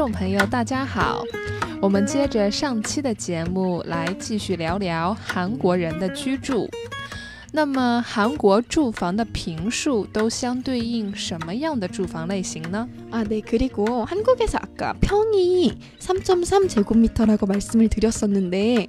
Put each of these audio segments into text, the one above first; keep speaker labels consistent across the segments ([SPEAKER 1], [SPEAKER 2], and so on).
[SPEAKER 1] 众朋友，大家好。我们接着上期的节目来继续聊聊韩国人的居住。那么，韩国住房的平数都相对应什么样的住房类型呢？
[SPEAKER 2] 아, 네. 그리고 한국에서 아까 평이 3.3 제곱미터라고 말씀을 드렸었는데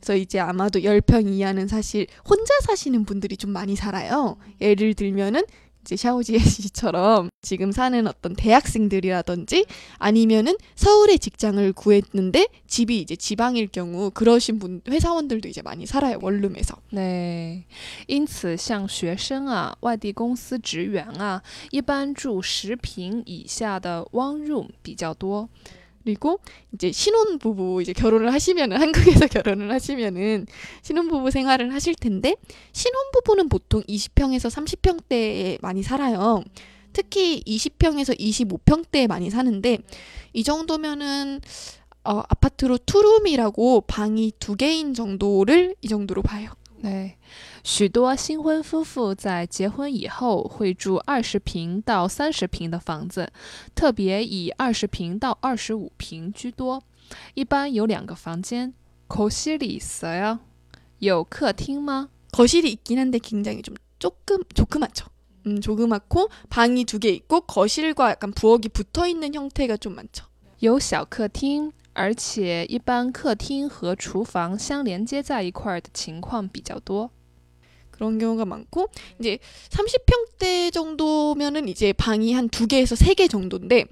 [SPEAKER 2] 그래서 이제 아마도 10평 이하는 사실 혼자 사시는 분들이 좀 많이 살아요. 예를 들면은 이제 샤오지에 씨처럼 지금 사는 어떤 대학생들이라든지 아니면은 서울에 직장을 구했는데 집이 이제 지방일 경우 그러신 분 회사원들도 이제 많이 살아요 원룸에서.
[SPEAKER 1] 对，因此像学生啊、外地公司职员啊，一般住十平以下的 one room 比较多。
[SPEAKER 2] 그리고 이제 신혼 부부 이제 결혼을 하시면은 한국에서 결혼을 하시면은 신혼 부부 생활을 하실 텐데 신혼 부부는 보통 20평에서 30평대에 많이 살아요. 특히 20평에서 25평대에 많이 사는데 이 정도면은 어, 아파트로 투룸이라고 방이 두 개인 정도를 이 정도로 봐요.
[SPEAKER 1] 对，许多新婚夫妇在结婚以后会住二十平到三十平的房子，特别以二十平到二十五平居多。一般有两个房间。거실이있어요？有客厅吗？
[SPEAKER 2] 거실이 있긴 한데 굉장히 좀 조금 조그맣죠. 음, 조그맣고 방이 두 개 있고 거실과 약간 부엌이 붙어 있는 형태가 좀 많죠.
[SPEAKER 1] 有小客厅， 而且一般客厅和厨房相连接在一块儿的情况比较多。
[SPEAKER 2] 그런 경우가 많고 이제 30평대 정도면은 이제 방이 한 두 개에서 세 개 정도인데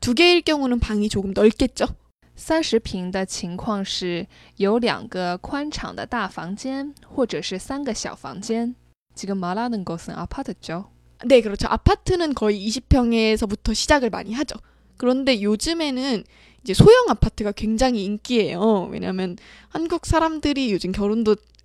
[SPEAKER 2] 두 개일 경우는 방이 조금 넓겠죠.
[SPEAKER 1] 三十平的情况是有两个宽敞的大房间，或者是三个小房间。지금말하는것은아파트죠
[SPEAKER 2] 네, 그렇죠. 아파트는 거의 20평에서부터 시작을 많이 하죠. 그런데 요즘에는 이제 소형 아파트가 굉장히 인기예요. 왜냐하면 한국 사람들이 요즘 결혼도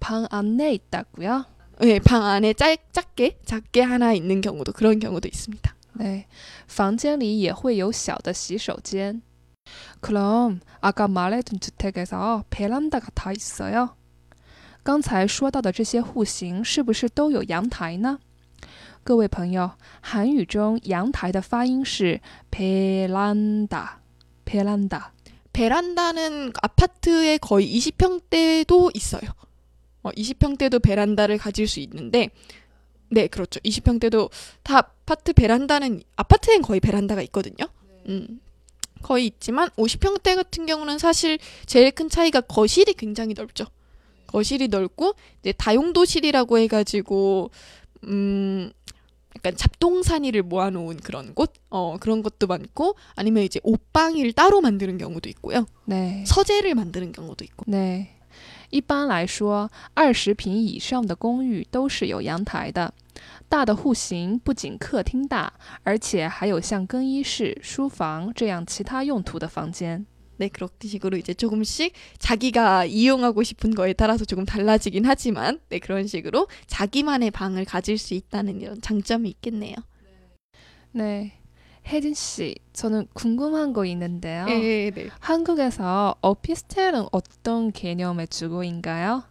[SPEAKER 1] 방 안에 있다고요?
[SPEAKER 2] 네, 방 안에 짧, 작게 작게 하나 있는 경우도 그런 경우도 있습니다.
[SPEAKER 1] 对，房间里也会有小的洗手间。그럼아까말해둔주택에서베란다가다있어요刚才说到的这些户型是不是都有阳台呢？各位朋友，韩语中阳台的发音是 베란다， 베란다。
[SPEAKER 2] 베란다는 아파트에 거의 20평대도 있어요. 어, 20평대도 베란다를 가질 수 있는데, 네, 그렇죠. 20평대도 다 아파트 베란다는, 아파트엔 거의 베란다가 있거든요. 음, 거의 있지만, 50평대 같은 경우는 사실 제일 큰 차이가 거실이 굉장히 넓죠. 거실이 넓고, 이제 다용도실이라고 해 가지고, 음, 약간 잡동사니를 모아놓은 그런 곳, 어, 그런 것도 많고, 아니면 이제 옷방을 따로 만드는 경우도 있고요.
[SPEAKER 1] 对
[SPEAKER 2] 서재를 만드는 경우도 있고.
[SPEAKER 1] 对，一般来说，二十平以上的公寓都是有阳台的。大的户型不仅客厅大，而且还有像更衣室、书房这样其他用途的房间。
[SPEAKER 2] 네, 그런 식으로 이제 조금씩 자기가 이용하고 싶은 거에 따라서 조금 달라지긴 하지만, 네, 그런 식으로 자기만의 방을 가질 수 있다는 이런 장점이 있겠네요.
[SPEAKER 1] 네, 혜진 씨, 저는 궁금한 거 있는데요.
[SPEAKER 2] 네, 네.
[SPEAKER 1] 한국에서 오피스텔은 어떤 개념의 주거인가요?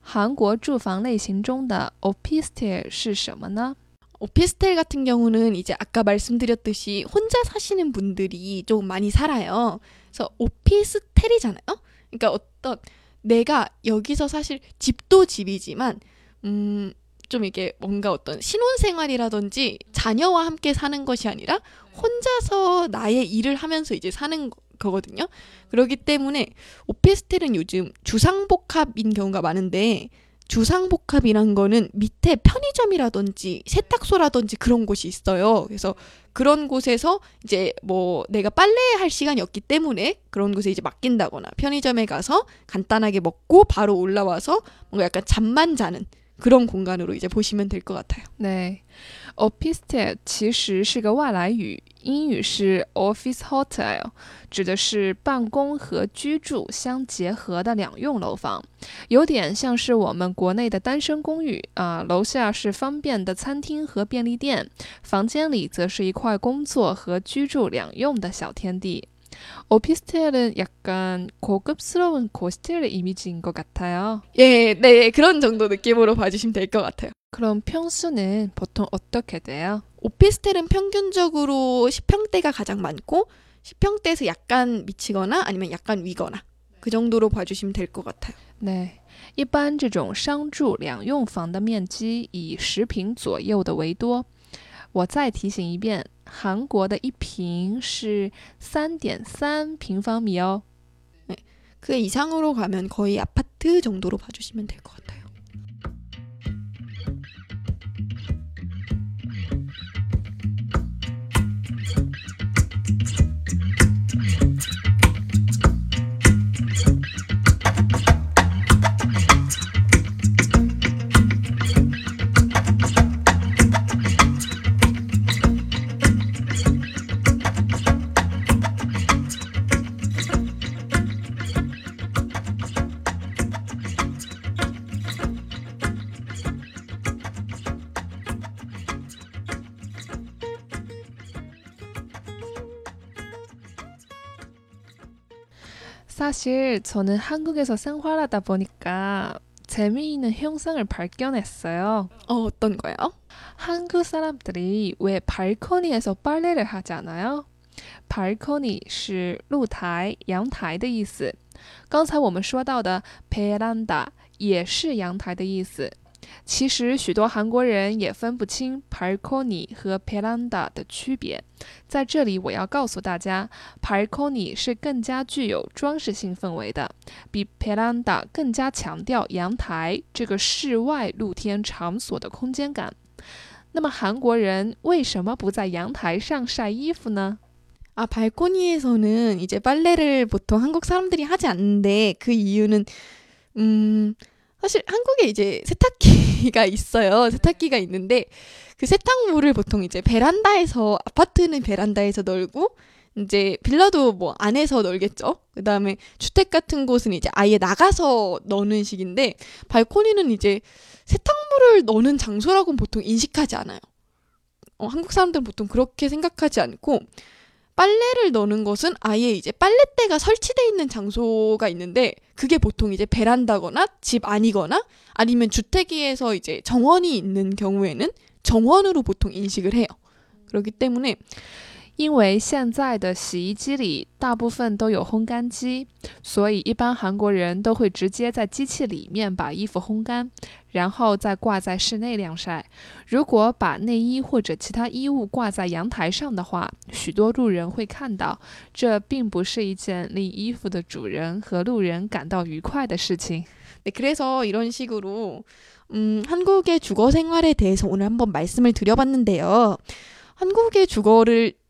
[SPEAKER 1] 韩国住房类型中的 opistel 是什么呢？
[SPEAKER 2] 오피스텔 같은 경우는 이제 아까 말씀드렸듯이 혼자 사시는 분들이 좀 많이 살아요. 그래서 오피스텔이잖아요. 그러니까 어떤 내가 여기서 사실 집도 집이지만 음. 좀 이게 뭔가 어떤 신혼생활이라든지 자녀와 함께 사는 것이 아니라 혼자서 나의 일을 하면서 이제 사는 거거든요. 그렇기 때문에 오피스텔은 요즘 주상복합인 경우가 많은데 주상복합이란 거는 밑에 편의점이라든지 세탁소라든지 그런 곳이 있어요. 그래서 그런 곳에서 이제 뭐 내가 빨래할 시간이 없기 때문에 그런 곳에 이제 맡긴다거나 편의점에 가서 간단하게 먹고 바로 올라와서 뭔가 약간 잠만 자는 그런 공간으로 이제 보시면 될 것 같아요.
[SPEAKER 1] 对，opistel 其实是个外来语，英语是 office hotel，指的是办公和居住相结合的两用楼房，有点像是我们国内的单身公寓啊。楼下是方便的餐厅和便利店，房间里则是一块工作和居住两用的小天地。 오피스텔은 약간 고급스러운 고스텔 이미지인 것 같아요.
[SPEAKER 2] 예, 네, 그런 정도 느낌으로 봐주시면 될 것 같아요.
[SPEAKER 1] 그럼 평수는 보통 어떻게 돼요?
[SPEAKER 2] 오피스텔은 평균적으로 10평대가 가장 많고 10평대에서 약간 미치거나 아니면 약간 위거나 그 정도로 봐주시면 될 것 같아요.
[SPEAKER 1] 对，一般这种商住两用房的面积以十平左右的为多。我再提醒一遍， 韩国的一平是三点三平方米哦。
[SPEAKER 2] 그 이상으로 가면 거의 아파트 정도로 봐주시면 될 것 같아요.
[SPEAKER 1] 사실 저는 한국에서 생활하다 보니까 재미있는 현상을 발견했어요.
[SPEAKER 2] 어, 어떤 거요?
[SPEAKER 1] 한국 사람들이 왜 발코니에서 빨래를 하지 않아요? 발코니 是露台、阳台的意思。刚才我们说到的 veranda 也是阳台的意思。 其实许多韩国人也分不清 balcony 和 veranda 的区别。在这里，我要告诉大家，balcony 是更加具有装饰性氛围的，比 veranda 更加强调阳台这个室外露天场所的空间感。那么韩国人为什么不在阳台上晒衣服呢？
[SPEAKER 2] 아, 발코니에서는 이제 빨래를 보통 한국 사람들이 하지 않는데 그 이유는 음 사실 한국에 이제 세탁기가 있어요. 세탁기가 있는데 그 세탁물을 보통 이제 베란다에서 아파트는 베란다에서 널고 이제 빌라도 뭐 안에서 널겠죠. 그다음에 주택 같은 곳은 이제 아예 나가서 넣는 식인데 발코니는 이제 세탁물을 넣는 장소라고는 보통 인식하지 않아요. 어, 한국 사람들은 보통 그렇게 생각하지 않고 빨래를 넣는 것은 아예 이제 빨래대가 설치되어 있는 장소가 있는데 그게 보통 이제 베란다거나 집 안이거나 아니면 주택위에서 이제 정원이 있는 경우에는 정원으로 보통 인식을 해요. 그렇기 때문에
[SPEAKER 1] 因为现在的洗衣机里大部分都有烘干机，所以一般韩国人都会直接在机器里面把衣服烘干，然后再挂在室内晾晒。如果把内衣或者其他衣物挂在阳台上的话，许多路人会看到，这并不是一件令衣服的主人和路人感到愉快的事情。
[SPEAKER 2] 네, 그래서 이런 식으로 음, 한국의 주거 생활에 대해서 오늘 한번 말씀을 드려봤는데요. 한국의 주거를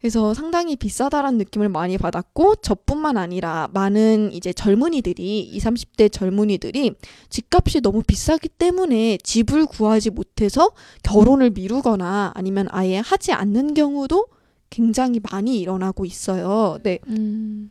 [SPEAKER 2] 그래서 상당히 비싸다라는 느낌을 많이 받았고 저뿐만 아니라 많은 이제 젊은이들이 20, 30대 젊은이들이 집값이 너무 비싸기 때문에 집을 구하지 못해서 결혼을 미루거나 아니면 아예 하지 않는 경우도 굉장히 많이 일어나고 있어요. 네.
[SPEAKER 1] 嗯，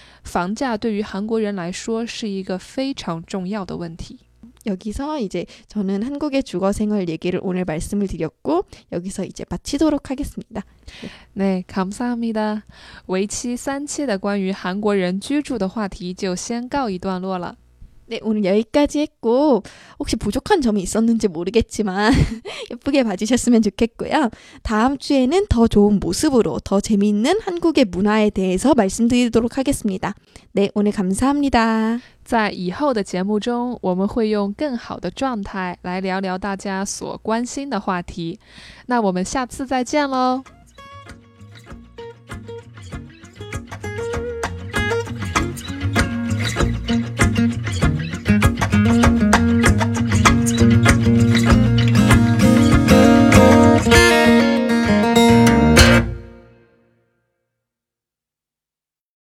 [SPEAKER 1] 房价对于韩国人来说是一个非常重要的问题。
[SPEAKER 2] 여기서 이제 저는 한국의 주거 생활 얘기를 오늘 말씀을 드렸고 여기서 이제 마치도록 하겠습니다.
[SPEAKER 1] 네, 감사합니다. 为期三期的关于韩国人居住的话题就先告一段落了。
[SPEAKER 2] 네, 오늘 여기까지 했고 혹시 부족한 점이 있었는지 모르겠지만 예쁘게 봐주셨으면 좋겠고요. 다음 주에는 더 좋은 모습으로 더 재미있는 한국의 문화에 대해서 말씀드리도록 하겠습니다. 네, 오늘 감사합니다.
[SPEAKER 1] 在以后的节目中，我们会用更好的状态来聊聊大家所关心的话题。那我们下次再见喽。